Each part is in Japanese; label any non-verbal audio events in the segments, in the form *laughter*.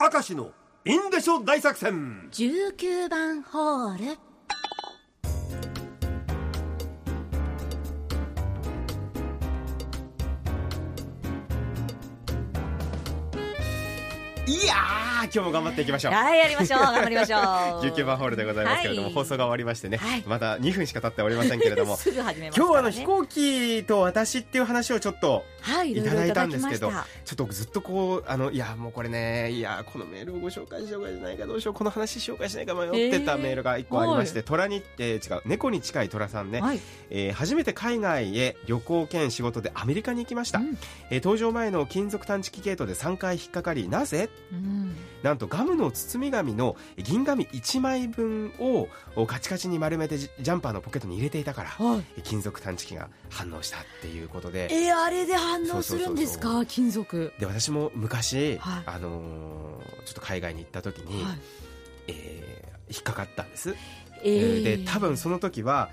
明石のインデショ大作戦。19番ホール。いやー今日も頑張っていきましょう。はいやりましょう。頑張りましょう。19番ホールでございますけれども、はい。放送が終わりましてね、はい。まだ2分しか経っておりませんけれども *laughs* すぐ始めまね、今日はあの飛行機と私っていう話をちょっとはいいただいたんですけどちょっとずっとこうあのいやもうこれねいやこのメールをご紹介しようかしないかどうしようこの話しようかしないか迷ってたえーメールが1個ありまして、虎に、えー違う猫に近い虎さんね、たはい、えー初めて海外へ旅行兼仕事でアメリカに行きました、うん。えー搭乗前の金属探知機ゲートで3回引っかかりなぜ？うん。なんとガムの包み紙の銀紙1枚分をおカチカチに丸めてジジャンパーのポケットに入れていたからはい。え金属探知機が反応したっていうことで。えー、あれで反応するんですか？金属。で私も昔、はい。あのーちょっと海外に行った時に、はい。えー引っかかったんです、ええーー。で多分その時は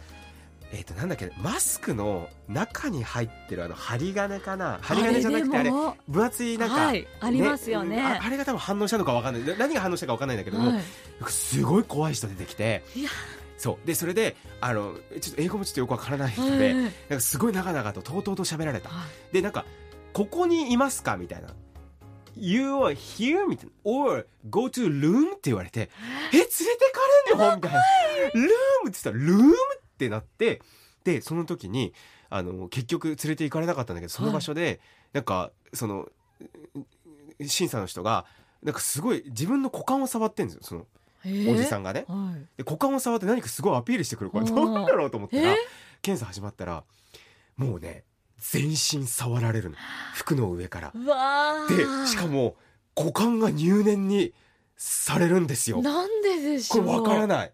えー、となんだっけマスクの中に入ってるあの針金かな？針金じゃなくてあれ分厚いなんか、はいありますよね。ああれが多分反応したのか分かんない。な何が反応したか分かんないんだけども、はい。すごい怖い人出てきていや。そう。でそれであのちょっと英語もちょっとよくわからない人はいで、なんかすごい長々ととうとうと喋られた。はい。でなんかここにいますかみたいな。You are here? みたいな。Or go to room? って言われてえ連れてかれんの？みたいな。room? って言ったら room? ってなってでその時にあの結局連れて行かれなかったんだけどその場所で、なんかその審査の人がなんかすごい自分の股間を触ってんですよそのおじさんんがね、はい。で股間を触って何かすごいアピールしてくる。からうん何だろうと思ったらえ？検査始まったらもうね全身触られるの。服の上から。でしかも股間が入念にされるんですよ。なんででしょう。これわからない。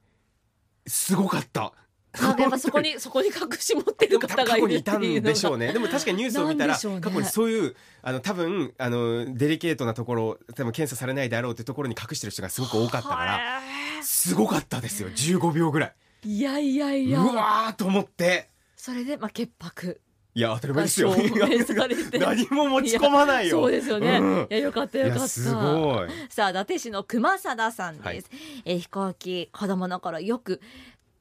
すごかったなんかやっぱそこに *laughs* そこに隠し持ってる方がいるって過去にいたんでしょうね。でも確かにニュースを見たら、ね過去にそういうあの多分あのデリケートなところ多分検査されないであろうってところに隠してる人がすごく多かったからはすごかったですよ。15秒ぐらい。いいやいや。いうやわーと思って。それでまあ潔白。いや当たり前ですよ。*laughs* 何も持ち込まないよ。そうですよね、うん。いやよかったいよかった。やすごい。さあ伊達市の熊貞さんです、はい。えー飛行機子供の頃よく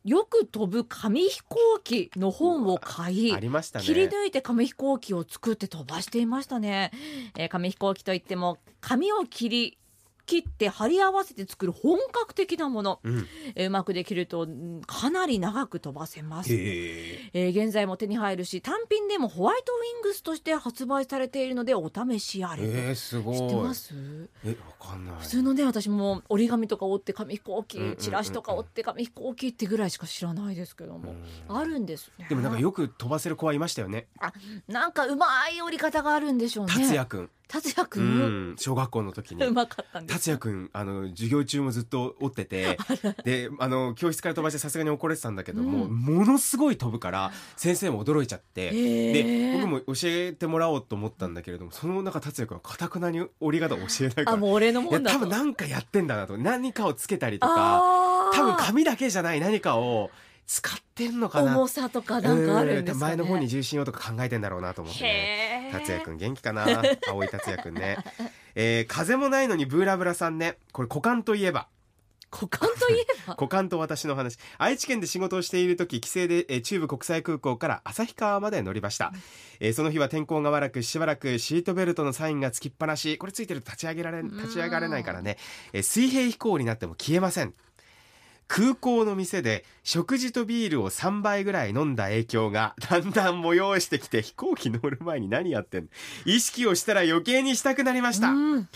よく飛ぶ紙飛行機の本を買いありましたね。切り抜いて紙飛行機を作って飛ばしていましたね、えー紙飛行機といっても紙を切り切って貼り合わせて作る本格的なもの、うん。えーうまくできるとうんかなり長く飛ばせます。へえ。えー現在も手に入るし単品でもホワイトウィングスとして発売されているのでお試しあれ、えー、すごい。知ってます？えわかんない。普通のね私も折り紙とか折って紙飛行機、チラシとか折って紙飛行機ってぐらいしか知らないですけども、うん。あるんですね。でもなんかよく飛ばせる子はいましたよね。なんかうまい折り方があるんでしょうね。達也くん、達也く、うん。ん、小学校の時に。うまかったんです達也くんあの授業中もずっと折ってて。であの教室から飛ばしてさすがに怒られてたんだけども、うん。ものすごい飛ぶから先生も驚いちゃって、へー。で僕も教えてもらおうと思ったんだけれどもその中達也くんはかたくなに折り方教えないからあもう俺のもんだと。多分なんかやってんだなと。何かをつけたりとか多分紙だけじゃない何かを使ってんのかな？重さとかなんかあるんですか、ね、うん前の方に重心をとか考えてんだろうなと思って。達也くん元気かな？青い達也くんね、えー風もないのにブーラブラさんね。これ股間といえば。股間といえば？股間と私の話。愛知県で仕事をしている時帰省で、えー中部国際空港から旭川まで乗りました、えーその日は天候が悪くしばらくシートベルトのサインがつきっぱなし。これついてると立ち上げられ立ち上がれないからね、えー水平飛行になっても消えません空港の店で食事とビールを3杯ぐらい飲んだ影響が *laughs* だんだん催してきて飛行機乗る前に何やってんの？意識をしたら余計にしたくなりました、うん。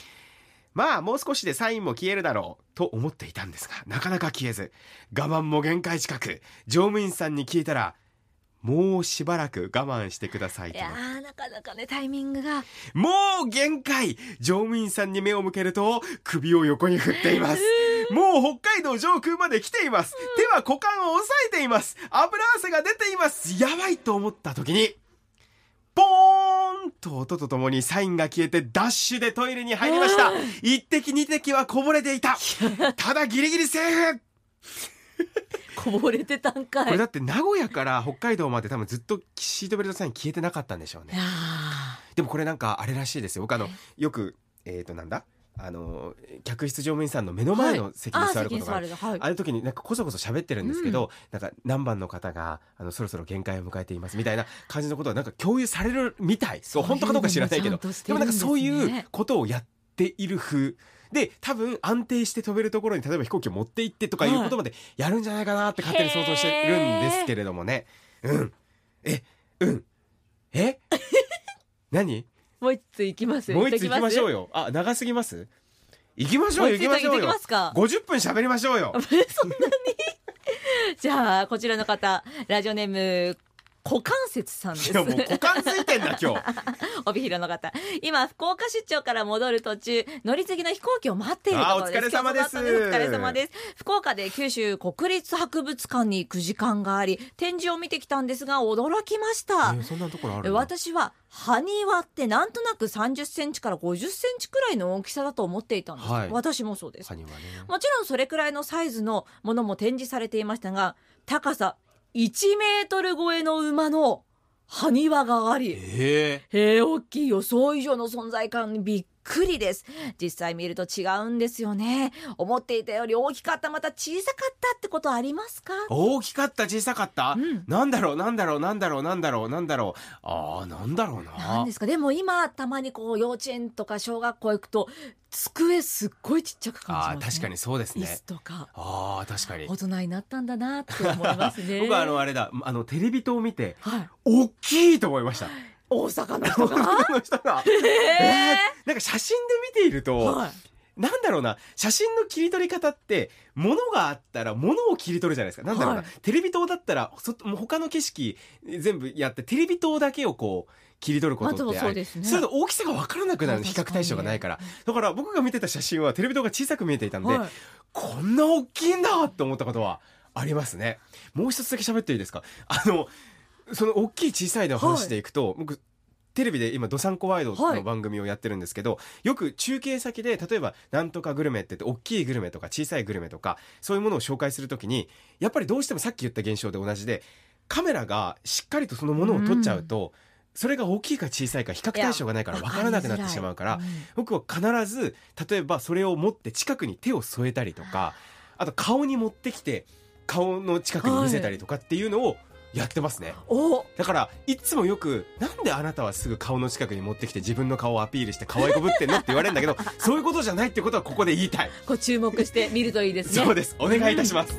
まあもう少しでサインも消えるだろうと思っていたんですがなかなか消えず我慢も限界近く乗務員さんに聞いたらもうしばらく我慢してくださいと。いやーなかなかねタイミングが。もう限界！乗務員さんに目を向けると首を横に振っています *laughs* もう北海道上空まで来ています。手は股間を押さえています。油汗が出ています。やばいと思った時にポーンと音とともにサインが消えてダッシュでトイレに入りました。一滴二滴はこぼれていた。*laughs* ただギリギリセーフ。こぼれてたんかい。これだって名古屋から北海道まで多分ずっとシートベルトサイン消えてなかったんでしょうね。でもこれなんかあれらしいですよ。僕あのはいよくえっ、となんだ？あの客室乗務員さんの目の前の席にあ座ることがある、はい。ああいう時になんかこそこそ喋ってるんですけど、なんか何番の方があのそろそろ限界を迎えていますみたいな感じのことがなんか共有されるみたい。そう本当かどうか知らないけど。そういうのもなんかそういうことをやっている風。で多分安定して飛べるところに例えば飛行機を持って行ってとかいうことまでやるんじゃないかなって勝手に想像してるんですけれどもね。うん。えうん。え？*laughs* 何？もう一つ行きます？もう一つ行きましょうよ。よあ長すぎます？行きましょうよ行きましょうよ。ますか50分喋りましょうよ。*laughs* そんなに？*laughs* じゃあこちらの方ラジオネーム股関節さんです。いやもう股間ついてんだ今日。*laughs* 帯広の方。今福岡出張から戻る途中乗り継ぎの飛行機を待っているところです。お疲れ様です。お疲れ様です。福岡で九州国立博物館に行く時間があり展示を見てきたんですが驚きました。えそんなところある私は埴輪ってなんとなく30センチから50センチくらいの大きさだと思っていたんです、はい。私もそうです。ね。もちろんそれくらいのサイズのものも展示されていましたが高さ1メートル超えの馬の埴輪がありええ。へえ大きい予想以上の存在感にびっくりです。実際見ると違うんですよね。思っていたより大きかったまた小さかったってことありますか？大きかった小さかった、うん。なんだろうなんだろうなんだろうなんだろうなんだろう。あーなんだろうな。なんですか？でも今たまにこう幼稚園とか小学校行くと机すっごいちっちゃく感じます、ね、あー確かにそうです椅ね子とか。あー確かに。大人になったんだなって思いますね。僕はあのあれだ。あのテレビ塔を見てはい。大きいと思いました。大阪の人が？*laughs* 他の人が。へ *laughs* えーなんか写真で見ていると、はいなんだろうな。写真の切り取り方って物があったら物を切り取るじゃないですか。なんだろうな、はい。テレビ塔だったらそもう他の景色全部やってテレビ塔だけをこう切り取ることってまあそうですね。そういうの大きさが分からなくなるあ比較対象がないから。確だから僕が見てた写真はテレビ塔が小さく見えていたんで、はい。こんな大きいんだって思ったことはありますね。もう一つだけ喋っていいですか？あのその大きい小さいの話でいくと、僕テレビで今「どさんこワイド」はい。の番組をやってるんですけど、よく中継先で例えば「なんとかグルメ」って言って大きいグルメとか小さいグルメとかそういうものを紹介するときにやっぱりどうしてもさっき言った現象で同じでカメラがしっかりとそのものを撮っちゃうと、それが大きいか小さいか比較対象がないから分からなくなってしまうから僕は必ず例えばそれを持って近くに手を添えたりとかあと顔に持ってきて顔の近くに見せたりとかっていうのをやってますね、だからいつもよく「なんであなたはすぐ顔の近くに持ってきて自分の顔をアピールして可愛いこぶってんの?」って言われるんだけどそういうことじゃないってことはここで言いたい、こう注目して見るといいですね。そうです。お願いいたします、